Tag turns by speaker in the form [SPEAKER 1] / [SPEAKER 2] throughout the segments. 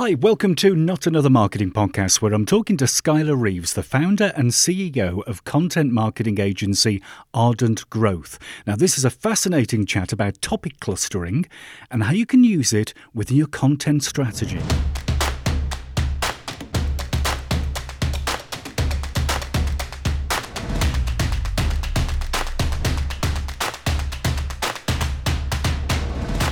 [SPEAKER 1] Hi, welcome to Not Another Marketing Podcast, where I'm talking to Skyler Reeves, the founder and CEO of content marketing agency Ardent Growth. Now, this is a fascinating chat about topic clustering and how you can use it within your content strategy.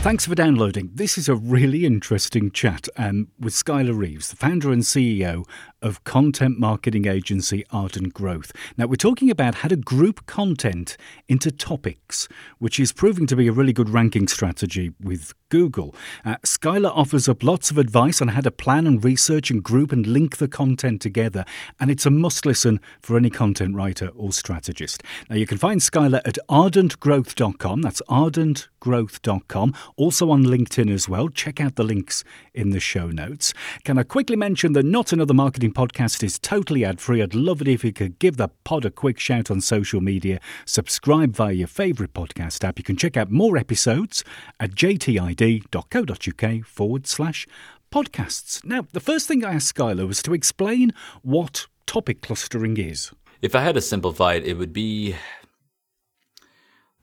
[SPEAKER 1] Thanks for downloading. This is a really interesting chat um, with Skyler Reeves, the founder and CEO of content marketing agency Ardent Growth. Now, we're talking about how to group content into topics, which is proving to be a really good ranking strategy with Google. Uh, Skyler offers up lots of advice on how to plan and research and group and link the content together, and it's a must listen for any content writer or strategist. Now, you can find Skyler at ardentgrowth.com. That's ardentgrowth.com also on LinkedIn as well. Check out the links in the show notes. Can I quickly mention that Not Another Marketing Podcast is totally ad free? I'd love it if you could give the pod a quick shout on social media, subscribe via your favourite podcast app. You can check out more episodes at jtid.co.uk forward slash podcasts. Now, the first thing I asked Skyler was to explain what topic clustering is.
[SPEAKER 2] If I had to simplify it, it would be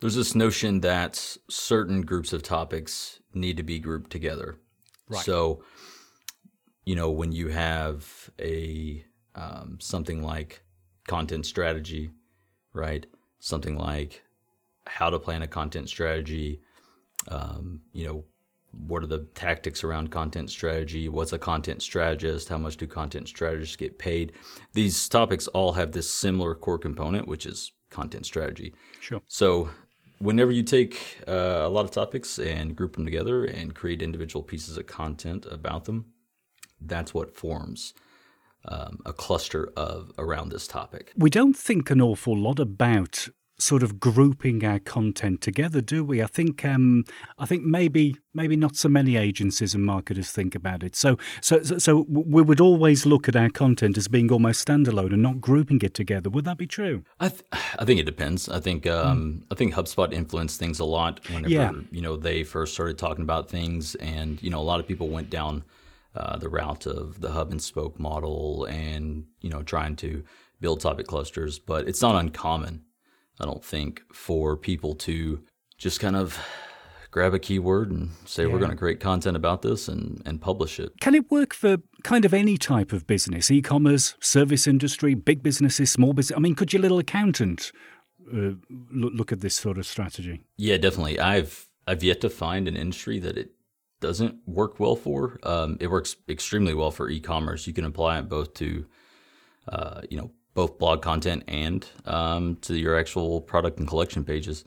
[SPEAKER 2] there's this notion that certain groups of topics need to be grouped together. Right. So, you know, when you have a um, something like content strategy, right? Something like how to plan a content strategy. Um, you know, what are the tactics around content strategy? What's a content strategist? How much do content strategists get paid? These topics all have this similar core component, which is content strategy.
[SPEAKER 1] Sure.
[SPEAKER 2] So whenever you take uh, a lot of topics and group them together and create individual pieces of content about them, that's what forms um, a cluster of around this topic.
[SPEAKER 1] We don't think an awful lot about sort of grouping our content together, do we? I think um, I think maybe maybe not so many agencies and marketers think about it. So so so we would always look at our content as being almost standalone and not grouping it together. Would that be true?
[SPEAKER 2] I th- I think it depends. I think um, mm. I think HubSpot influenced things a lot whenever yeah. you know they first started talking about things, and you know a lot of people went down. Uh, the route of the hub and spoke model and you know trying to build topic clusters but it's not uncommon I don't think, for people to just kind of grab a keyword and say yeah. we're going to create content about this and, and publish it.
[SPEAKER 1] Can it work for kind of any type of business, e-commerce, service industry, big businesses, small business? I mean, could your little accountant uh, look at this sort of strategy?
[SPEAKER 2] Yeah, definitely. I've I've yet to find an industry that it doesn't work well for. Um, it works extremely well for e-commerce. You can apply it both to, uh, you know, both blog content and um, to your actual product and collection pages.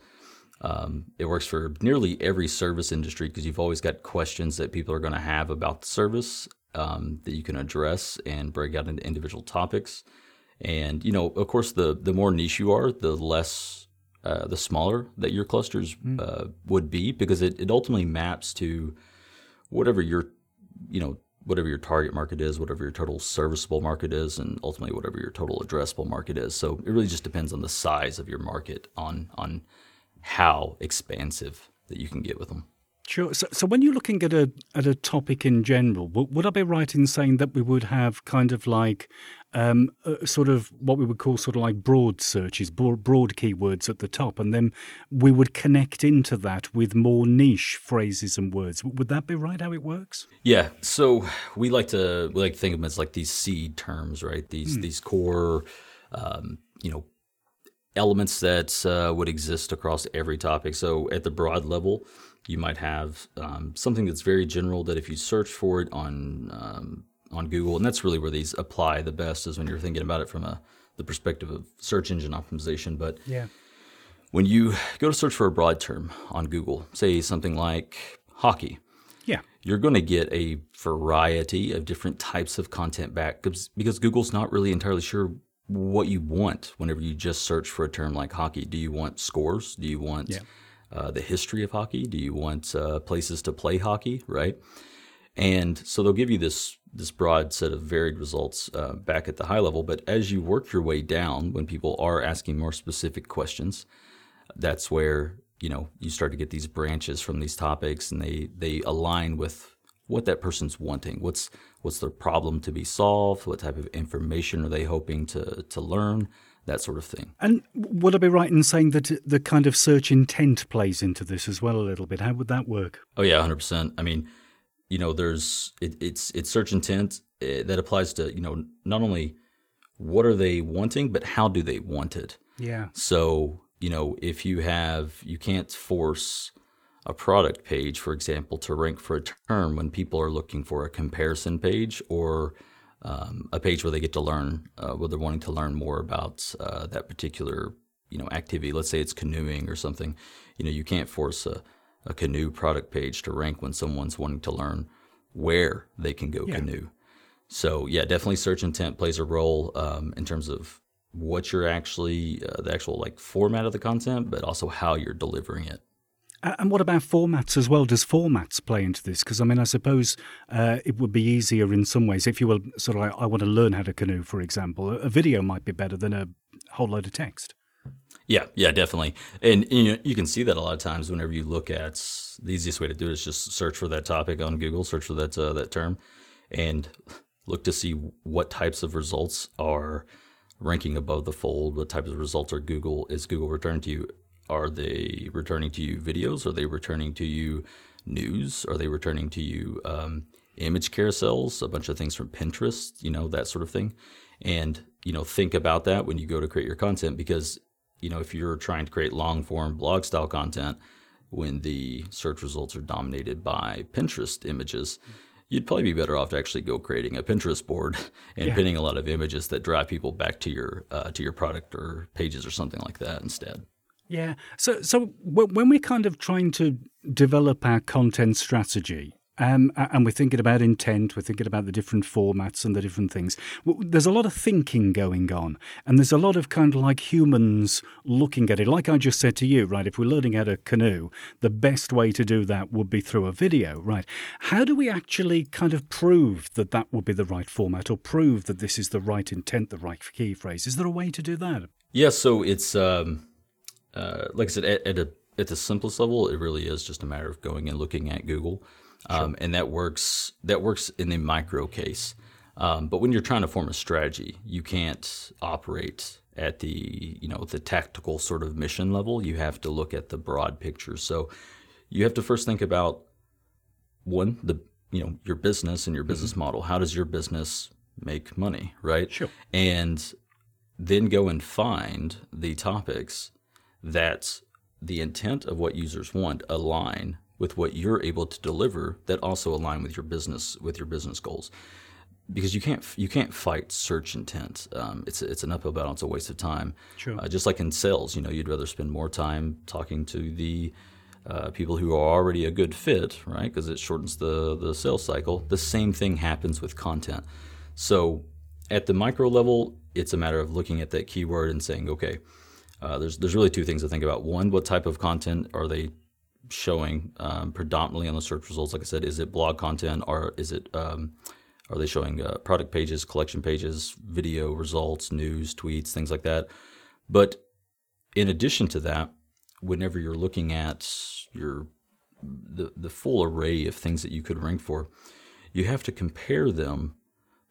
[SPEAKER 2] Um, it works for nearly every service industry because you've always got questions that people are going to have about the service um, that you can address and break out into individual topics. And you know, of course, the the more niche you are, the less, uh, the smaller that your clusters mm. uh, would be because it, it ultimately maps to whatever your you know whatever your target market is, whatever your total serviceable market is, and ultimately whatever your total addressable market is. So it really just depends on the size of your market, on on how expansive that you can get with them.
[SPEAKER 1] Sure. So, so when you're looking at a at a topic in general, would, would I be right in saying that we would have kind of like um, sort of what we would call sort of like broad searches, broad, broad keywords at the top, and then we would connect into that with more niche phrases and words. Would that be right? How it works?
[SPEAKER 2] Yeah. So we like to we like to think of them as like these seed terms, right? These hmm. these core, um, you know, elements that uh, would exist across every topic. So at the broad level you might have um, something that's very general that if you search for it on um, on Google, and that's really where these apply the best is when you're thinking about it from a the perspective of search engine optimization. But
[SPEAKER 1] yeah.
[SPEAKER 2] when you go to search for a broad term on Google, say something like hockey,
[SPEAKER 1] yeah,
[SPEAKER 2] you're going to get a variety of different types of content back because, because Google's not really entirely sure what you want whenever you just search for a term like hockey. Do you want scores? Do you want yeah uh, the history of hockey? Do you want uh, places to play hockey? Right, and so they'll give you this this broad set of varied results uh, back at the high level. But as you work your way down, when people are asking more specific questions, that's where you know you start to get these branches from these topics, and they they align with what that person's wanting. What's what's their problem to be solved? What type of information are they hoping to to learn? That sort of thing.
[SPEAKER 1] And would I be right in saying that the kind of search intent plays into this as well a little bit? How would that work?
[SPEAKER 2] Oh yeah, hundred percent. I mean, you know, there's it, it's it's search intent eh, that applies to you know not only what are they wanting, but how do they want it.
[SPEAKER 1] Yeah.
[SPEAKER 2] So you know, if you have you can't force a product page, for example, to rank for a term when people are looking for a comparison page or um, a page where they get to learn, uh, where they're wanting to learn more about uh, that particular you know activity. Let's say it's canoeing or something. You know, you can't force a, a canoe product page to rank when someone's wanting to learn where they can go yeah. canoe. So yeah, definitely search intent plays a role um, in terms of what you're actually uh, the actual like format of the content, but also how you're delivering it.
[SPEAKER 1] And what about formats as well? Does formats play into this? Because I mean, I suppose uh, it would be easier in some ways if you were sort of like, I want to learn how to canoe, for example. A video might be better than a whole load of text.
[SPEAKER 2] Yeah, yeah, definitely. And you know, you can see that a lot of times whenever you look at the easiest way to do it is just search for that topic on Google, search for that uh, that term, and look to see what types of results are ranking above the fold. What types of results are Google is Google returning to you? Are they returning to you videos? Are they returning to you news? Are they returning to you um, image carousels? A bunch of things from Pinterest, you know, that sort of thing. And you know, think about that when you go to create your content because you know if you're trying to create long form blog style content when the search results are dominated by Pinterest images. You'd probably be better off to actually go creating a Pinterest board and yeah. pinning a lot of images that drive people back to your uh, to your product or pages or something like that instead.
[SPEAKER 1] Yeah. So so when we're kind of trying to develop our content strategy, um, and we're thinking about intent, we're thinking about the different formats and the different things. There's a lot of thinking going on, and there's a lot of kind of like humans looking at it. Like I just said to you, right? If we're learning how to canoe, the best way to do that would be through a video, right? How do we actually kind of prove that that would be the right format or prove that this is the right intent, the right key phrase? Is there a way to do that?
[SPEAKER 2] Yeah, so it's um, uh, like I said, at, at, a, at the simplest level, it really is just a matter of going and looking at Google um, and that works that works in the micro case. Um, but when you're trying to form a strategy, you can't operate at the you know the tactical sort of mission level. You have to look at the broad picture. So you have to first think about one the you know your business and your mm-hmm. business mm-hmm. model. How does your business make money, right?
[SPEAKER 1] Sure.
[SPEAKER 2] And then go and find the topics that the intent of what users want align with what you're able to deliver that also align with your business with your business goals because you can't you can't fight search intent. Um, it's it's an uphill battle. It's a waste of time.
[SPEAKER 1] Sure. Uh,
[SPEAKER 2] just like in sales, you know, you'd rather spend more time talking to the uh, people who are already a good fit, right? Because it shortens the the sales cycle. The same thing happens with content. So at the micro level, it's a matter of looking at that keyword and saying, okay, uh, there's there's really two things to think about. One, what type of content are they showing um, predominantly on the search results? Like I said, is it blog content or is it um, are they showing uh, product pages, collection pages, video results, news, tweets, things like that? But in addition to that, whenever you're looking at your the the full array of things that you could rank for, you have to compare them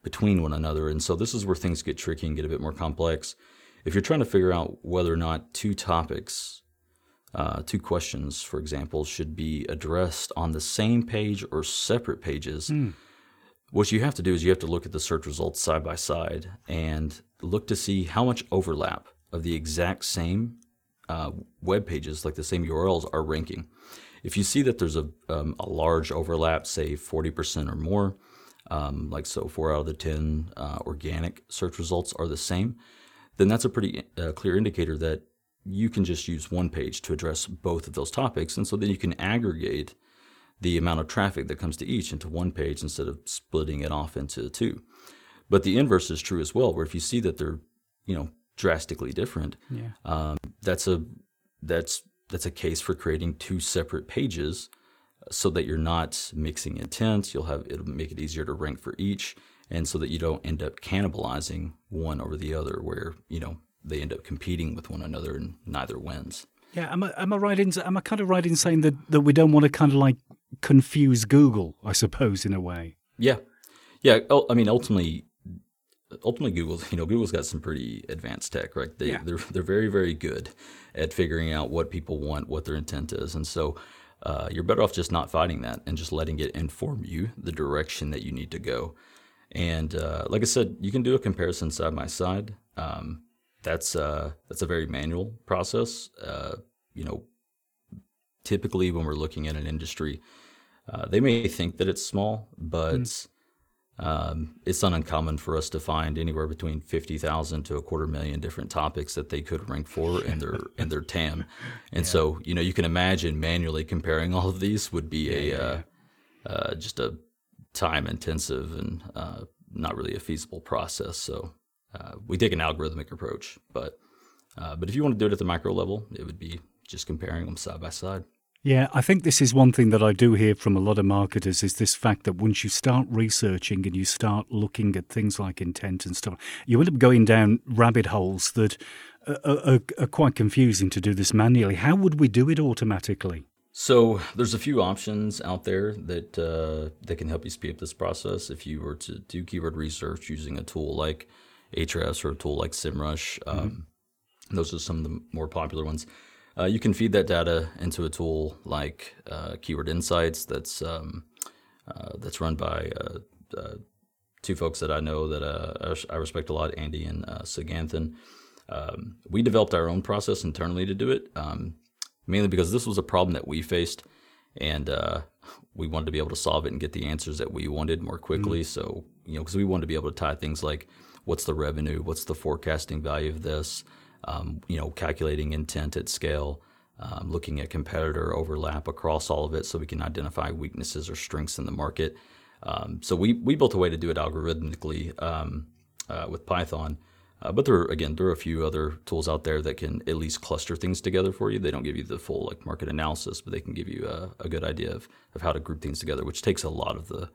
[SPEAKER 2] between one another. And so this is where things get tricky and get a bit more complex. If you're trying to figure out whether or not two topics uh, two questions, for example, should be addressed on the same page or separate pages. Mm. What you have to do is you have to look at the search results side by side and look to see how much overlap of the exact same uh, web pages, like the same URLs, are ranking. If you see that there's a, um, a large overlap, say 40% or more, um, like so four out of the 10 uh, organic search results are the same, then that's a pretty uh, clear indicator that you can just use one page to address both of those topics. And so then you can aggregate the amount of traffic that comes to each into one page instead of splitting it off into two. But the inverse is true as well, where if you see that they're, you know, drastically different,
[SPEAKER 1] yeah.
[SPEAKER 2] um, that's a that's that's a case for creating two separate pages so that you're not mixing intents. You'll have it'll make it easier to rank for each, and so that you don't end up cannibalizing one over the other, where you know they end up competing with one another and neither wins.
[SPEAKER 1] Yeah, am I, am I right in am I kind of right in saying that, that we don't want to kind of like confuse Google, I suppose, in a way.
[SPEAKER 2] Yeah, yeah. I mean, ultimately, ultimately, Google's you know, Google's got some pretty advanced tech, right? They yeah. they're they're very very good at figuring out what people want, what their intent is, and so. Uh, you're better off just not fighting that and just letting it inform you the direction that you need to go. And uh, like I said, you can do a comparison side by side. Um, that's uh, that's a very manual process. Uh, you know, typically when we're looking at an industry, uh, they may think that it's small, but mm. um, it's not uncommon for us to find anywhere between fifty thousand to a quarter million different topics that they could rank for in their in their TAM. And yeah. so, you know, you can imagine manually comparing all of these would be a yeah, yeah. Uh, uh, just a time intensive and uh, not really a feasible process. So uh, we take an algorithmic approach, but uh, but if you want to do it at the micro level, it would be just comparing them side by side.
[SPEAKER 1] Yeah, I think this is one thing that I do hear from a lot of marketers is this fact that once you start researching and you start looking at things like intent and stuff, you end up going down rabbit holes that are, are, are quite confusing to do this manually. How would we do it automatically?
[SPEAKER 2] So there's a few options out there that uh, that can help you speed up this process. If you were to do keyword research using a tool like Ahrefs or a tool like SEMrush, um, mm-hmm. those are some of the more popular ones. Uh, you can feed that data into a tool like uh, Keyword Insights. That's um, uh, that's run by uh, uh, two folks that I know that I respect a lot, Andy and uh, Siganthan. Um, we developed our own process internally to do it. Um, mainly because this was a problem that we faced, and uh, we wanted to be able to solve it and get the answers that we wanted more quickly. Mm-hmm. So you know, because we wanted to be able to tie things like what's the revenue, what's the forecasting value of this, um, you know, calculating intent at scale. Um, looking at competitor overlap across all of it so we can identify weaknesses or strengths in the market. Um, so we, we built a way to do it algorithmically um, uh, with Python uh, but there are again there are a few other tools out there that can at least cluster things together for you. They don't give you the full like market analysis, but they can give you a, a good idea of, of how to group things together, which takes a lot of the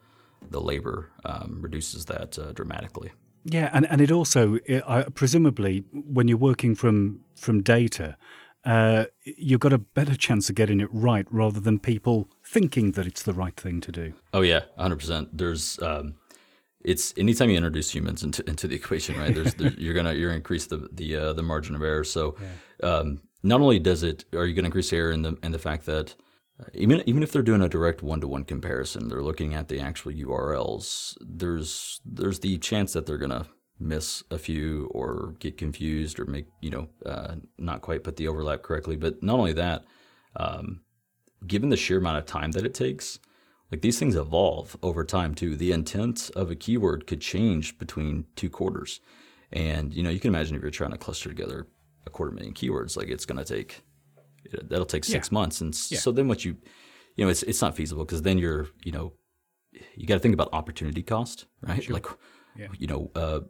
[SPEAKER 2] the labor, um, reduces that uh, dramatically.
[SPEAKER 1] Yeah, and, and it also it, uh, presumably when you're working from from data, uh, you've got a better chance of getting it right rather than people thinking that it's the right thing to do.
[SPEAKER 2] Oh yeah, hundred percent. There's um, it's anytime you introduce humans into, into the equation, right? There's, there's you're gonna you're gonna increase the the uh, the margin of error. So yeah. um, not only does it, are you gonna increase error in the in the fact that even even if they're doing a direct one to one comparison, they're looking at the actual URLs. There's there's the chance that they're gonna miss a few or get confused or make you know uh, not quite put the overlap correctly. But not only that, um, given the sheer amount of time that it takes like these things evolve over time too. The intent of a keyword could change between two quarters. And you know, you can imagine if you're trying to cluster together a quarter million keywords, like it's going to take that'll take six yeah. months. And yeah. so then what you you know, it's it's not feasible because then you're, you know, you got to think about opportunity cost, right? Sure. Like yeah. you know, uh,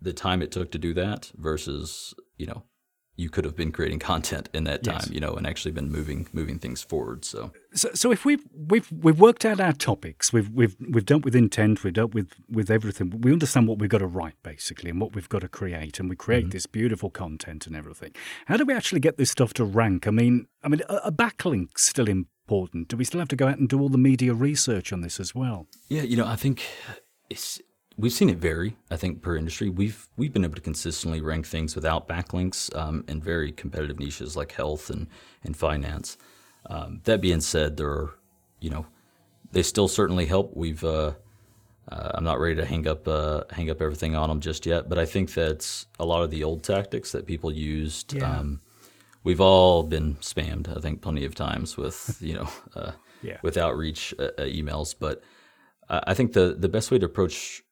[SPEAKER 2] the time it took to do that versus, you know, you could have been creating content in that time, yes. you know, and actually been moving moving things forward. So,
[SPEAKER 1] so, so if we've we've we've worked out our topics, we've we've we've dealt with intent, we've dealt with with everything. We understand what we've got to write basically, and what we've got to create, and we create mm-hmm. this beautiful content and everything. How do we actually get this stuff to rank? I mean, I mean, a, a backlink still important. Do we still have to go out and do all the media research on this as well?
[SPEAKER 2] Yeah, you know, I think it's we've seen it vary. I think per industry, we've we've been able to consistently rank things without backlinks um, in very competitive niches like health and and finance. Um, that being said, there are, you know, they still certainly help. We've uh, uh, I'm not ready to hang up uh, hang up everything on them just yet, but I think that's a lot of the old tactics that people used. Yeah. Um, we've all been spammed, I think, plenty of times with you know uh, yeah. with outreach uh, uh, emails, but. I think the, the best way to approach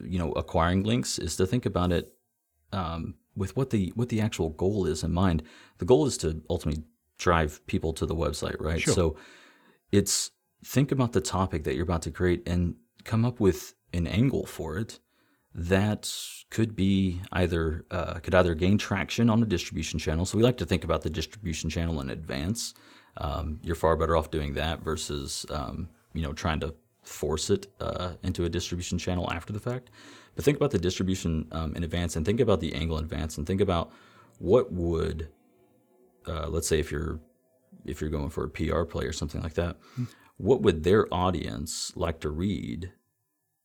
[SPEAKER 2] you know acquiring links is to think about it um, with what the what the actual goal is in mind. The goal is to ultimately drive people to the website, right? Sure. So it's think about the topic that you're about to create and come up with an angle for it that could be either uh, could either gain traction on the distribution channel. So we like to think about the distribution channel in advance. Um, you're far better off doing that versus um, you know trying to force it uh, into a distribution channel after the fact. But think about the distribution um, in advance and think about the angle in advance and think about what would, uh, let's say, if you're if you're going for a PR play or something like that, mm-hmm. what would their audience like to read,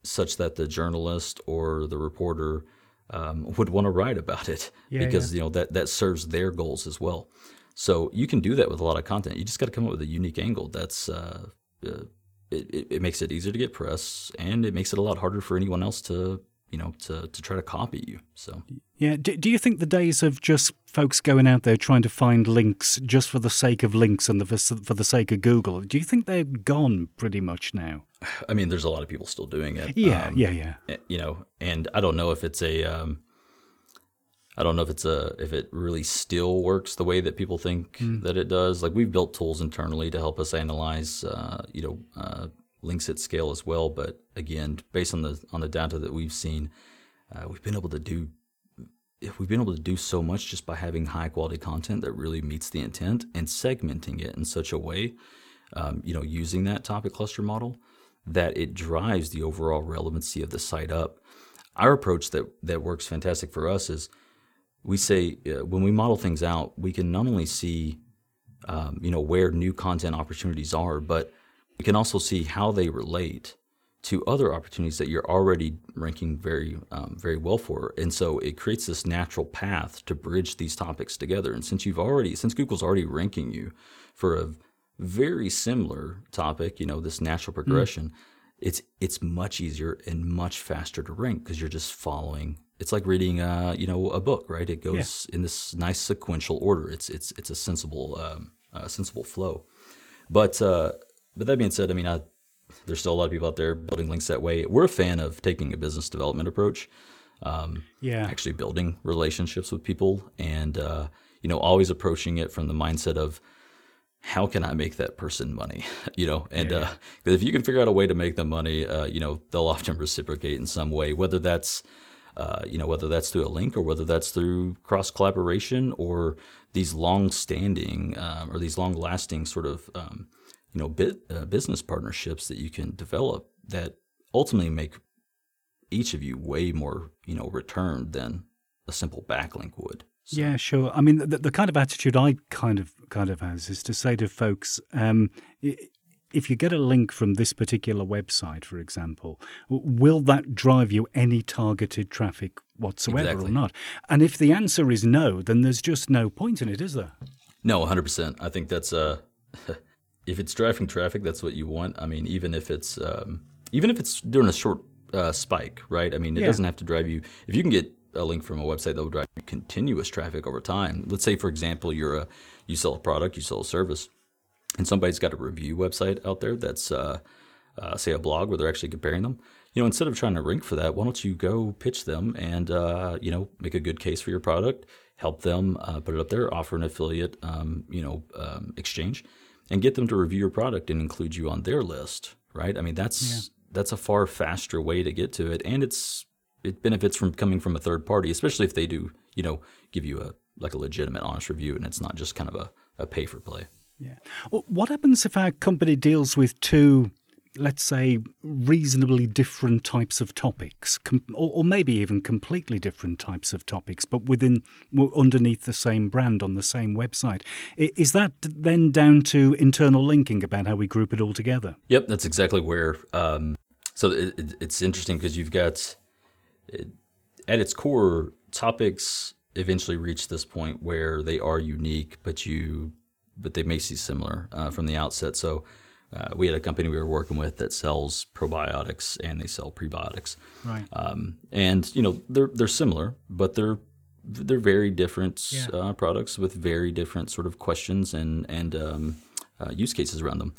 [SPEAKER 2] such that the journalist or the reporter um, would want to write about it yeah, because yeah. you know that that serves their goals as well. So you can do that with a lot of content. You just got to come up with a unique angle. That's uh, uh, it, it, makes it easier to get press, and it makes it a lot harder for anyone else to you know to to try to copy you. So
[SPEAKER 1] yeah, do, do you think the days of just folks going out there trying to find links just for the sake of links and the, for, for the sake of Google, do you think they're gone pretty much now?
[SPEAKER 2] I mean, there's a lot of people still doing it.
[SPEAKER 1] Yeah, um, yeah, yeah.
[SPEAKER 2] Eh, you know, and I don't know if it's a um, I don't know if it's a if it really still works the way that people think mm. that it does. Like we've built tools internally to help us analyze, uh, you know, uh, links at scale as well. But again, based on the on the data that we've seen, uh, we've been able to do we've been able to do so much just by having high quality content that really meets the intent and segmenting it in such a way, um, you know, using that topic cluster model that it drives the overall relevancy of the site up. Our approach that that works fantastic for us is we say uh, when we model things out, we can not only see um, you know where new content opportunities are, but we can also see how they relate to other opportunities that you're already ranking very um, very well for and so it creates this natural path to bridge these topics together and since you've already since google's already ranking you for a very similar topic you know this natural hmm. progression mm. it's it's much easier and much faster to rank because you're just following it's like reading uh, you know a book right it goes yeah. in this nice sequential order it's it's it's a sensible um, uh, sensible flow but uh, but that being said i mean I, there's still a lot of people out there building links that way. We're a fan of taking a business development approach. Um,
[SPEAKER 1] yeah.
[SPEAKER 2] Actually building relationships with people and, uh, you know, always approaching it from the mindset of how can I make that person money? you know, and yeah, yeah. Uh, if you can figure out a way to make them money, uh, you know, they'll often reciprocate in some way, whether that's, uh, you know, whether that's through a link or whether that's through cross collaboration or these long standing um, or these long lasting sort of, um, you know, bit, uh, business partnerships that you can develop that ultimately make each of you way more, you know, return than a simple backlink would.
[SPEAKER 1] So. Yeah, sure. I mean, the, the, kind of attitude I kind of kind of has is to say to folks, um, if you get a link from this particular website, for example, will that drive you any targeted traffic whatsoever exactly. or not? And if the answer is no, then there's just no point in it, is there?
[SPEAKER 2] No, 100%. I think that's a if it's driving traffic, that's what you want. I mean, even if it's um, even if it's during a short uh, spike, right? I mean, it yeah. doesn't have to drive you. If you can get a link from a website that will drive you continuous traffic over time. Let's say, for example, you're a you sell a product, you sell a service, and somebody's got a review website out there that's uh, uh, say a blog where they're actually comparing them. You know, instead of trying to rank for that, why don't you go pitch them and uh, you know make a good case for your product, help them uh, put it up there, offer an affiliate um, you know um, exchange and get them to review your product and include you on their list, right? I mean, that's yeah. that's a far faster way to get to it, and it's it benefits from coming from a third party, especially if they do, you know, give you a like a legitimate, honest review, and it's not just kind of a, a pay for play.
[SPEAKER 1] Yeah. Well, what happens if our company deals with two let's say, reasonably different types of topics, com- or, or, maybe even completely different types of topics, but within underneath the same brand on the same website. Is that then down to internal linking about how we group it all together?
[SPEAKER 2] Yep, that's exactly where. Um, so it, it, it's interesting because you've got, it, at its core, topics eventually reach this point where they are unique, but you, but they may see similar uh, from the outset. So uh, we had a company we were working with that sells probiotics and they sell prebiotics.
[SPEAKER 1] Right. Um,
[SPEAKER 2] and you know they're they're similar, but they're they're very different yeah. uh, products with very different sort of questions and and um, uh, use cases around them.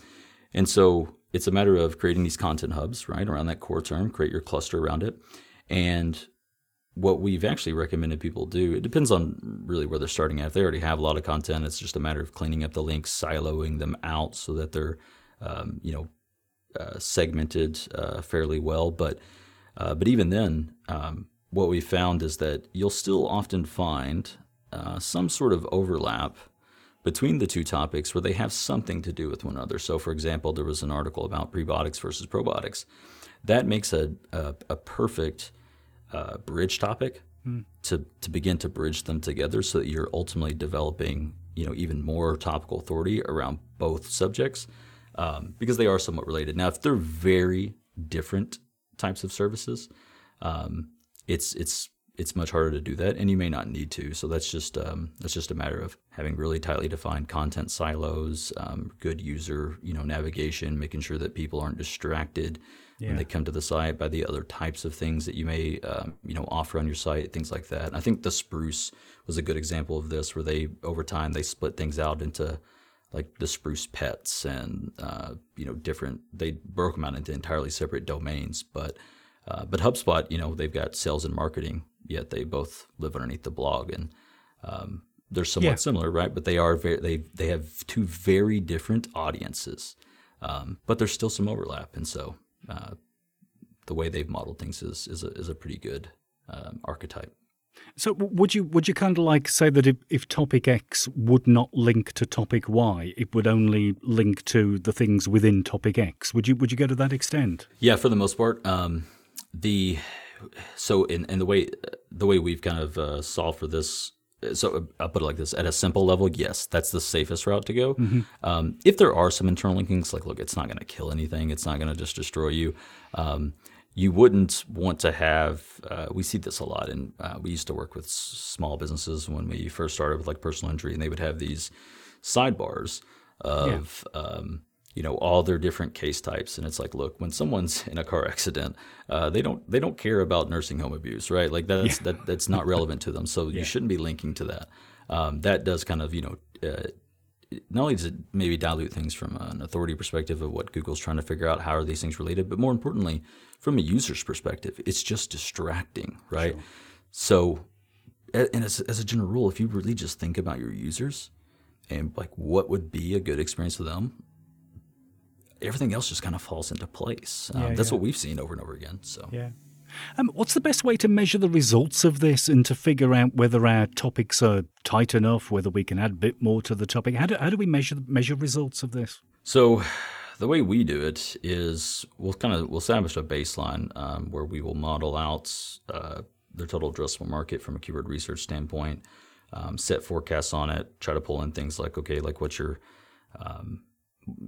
[SPEAKER 2] And so it's a matter of creating these content hubs right around that core term, create your cluster around it, and what we've actually recommended people do, it depends on really where they're starting at. If they already have a lot of content, it's just a matter of cleaning up the links, siloing them out so that they're um, you know, uh, segmented uh, fairly well. But uh, but even then, um, what we found is that you'll still often find uh, some sort of overlap between the two topics where they have something to do with one another. So, for example, there was an article about prebiotics versus probiotics. That makes a a, a perfect bridge topic. Mm. To, to begin to bridge them together so that you're ultimately developing you know even more topical authority around both subjects um, because they are somewhat related. Now, if they're very different types of services, um, it's it's it's much harder to do that, and you may not need to. So that's just um, that's just a matter of having really tightly defined content silos, um, good user you know navigation, making sure that people aren't distracted yeah. when they come to the site by the other types of things that you may um, you know offer on your site, things like that. And I think the Spruce was a good example of this, where they over time they split things out into like the Spruce Pets and uh, you know different. They broke them out into entirely separate domains, but uh, but HubSpot, you know, they've got sales and marketing, yet they both live underneath the blog, and um, they're somewhat yeah. similar, right? But they are very they they have two very different audiences, um, but there's still some overlap, and so uh, the way they've modeled things is is a, is a pretty good um, archetype.
[SPEAKER 1] So would you would you kind of like say that if, if topic X would not link to topic Y, it would only link to the things within topic X? Would you would you go to that extent?
[SPEAKER 2] Yeah, for the most part. Um, the so in, in the way the way we've kind of uh, solved for this so I'll put it like this: at a simple level, yes, that's the safest route to go. Mm-hmm. Um, if there are some internal linkings, like look, it's not going to kill anything; it's not going to just destroy you. Um, you wouldn't want to have. Uh, we see this a lot, and uh, we used to work with s- small businesses when we first started with like personal injury, and they would have these sidebars of. Yeah. Um, you know all their different case types and it's like look when someone's in a car accident uh, they don't they don't care about nursing home abuse right like that's yeah. that, that's not relevant to them so yeah. you shouldn't be linking to that um, that does kind of you know uh, not only does it maybe dilute things from an authority perspective of what Google's trying to figure out how are these things related, but more importantly, from a user's perspective, it's just distracting, right? Sure. So, and as, as a general rule, if you really just think about your users and like what would be a good experience for them, everything else just kind of falls into place. Um, yeah, that's yeah. what we've seen over and over again. So
[SPEAKER 1] yeah. Um, what's the best way to measure the results of this and to figure out whether our topics are tight enough, whether we can add a bit more to the topic? How do, how do we measure measure results of this?
[SPEAKER 2] So, the way we do it is we'll kind of we'll establish a baseline um, where we will model out uh, the total addressable market from a keyword research standpoint, um, set forecasts on it, try to pull in things like okay, like what's your um,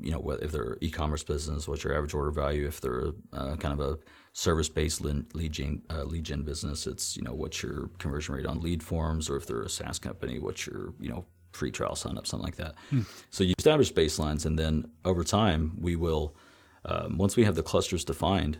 [SPEAKER 2] you know, if they're e-commerce business, what's your average order value? If they're uh, kind of a service-based lead gen, uh, lead gen business, it's you know what's your conversion rate on lead forms, or if they're a SaaS company, what's your you know free trial sign up, something like that. Hmm. So you establish baselines, and then over time we will, um, once we have the clusters defined,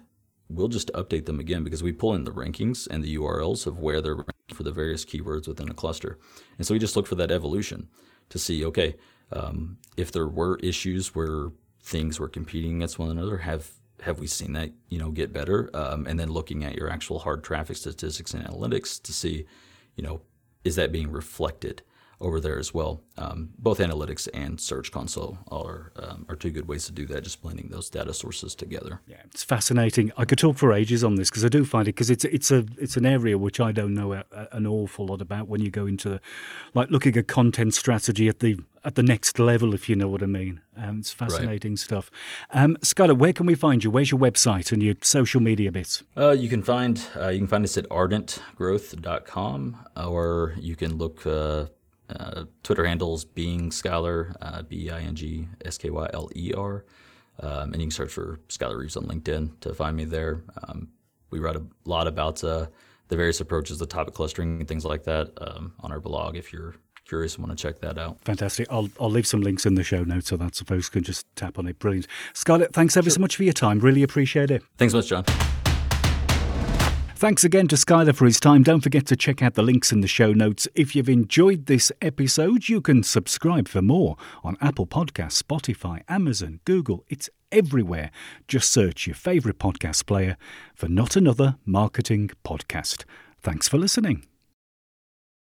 [SPEAKER 2] we'll just update them again because we pull in the rankings and the URLs of where they're ranked for the various keywords within a cluster, and so we just look for that evolution to see okay um, if there were issues where things were competing against one another, have have we seen that you know get better? Um, and then looking at your actual hard traffic statistics and analytics to see, you know, is that being reflected over there as well. Um, both analytics and Search Console are um, are two good ways to do that. Just blending those data sources together.
[SPEAKER 1] Yeah, it's fascinating. I could talk for ages on this because I do find it because it's it's a it's an area which I don't know a, a, an awful lot about. When you go into like looking at content strategy at the at the next level, if you know what I mean. Um, it's fascinating right. stuff. Um, Skyler, where can we find you? Where's your website and your social media bits?
[SPEAKER 2] Uh, you can find uh, you can find us at ardentgrowth.com or you can look uh, uh, Twitter handles being Skyler, uh, B I N G S K Y L E R. Um, and you can search for Skyler Reeves on LinkedIn to find me there. Um, we write a lot about uh, the various approaches, the topic clustering, and things like that um, on our blog if you're curious and want to check that out.
[SPEAKER 1] Fantastic. I'll, I'll leave some links in the show notes so that folks can just tap on it. Brilliant. Scarlett, thanks ever sure. so much for your time. Really appreciate it.
[SPEAKER 2] Thanks so much, John.
[SPEAKER 1] Thanks again to Skyler for his time. Don't forget to check out the links in the show notes. If you've enjoyed this episode, you can subscribe for more on Apple Podcasts, Spotify, Amazon, Google. It's everywhere. Just search your favourite podcast player for Not Another Marketing Podcast. Thanks for listening.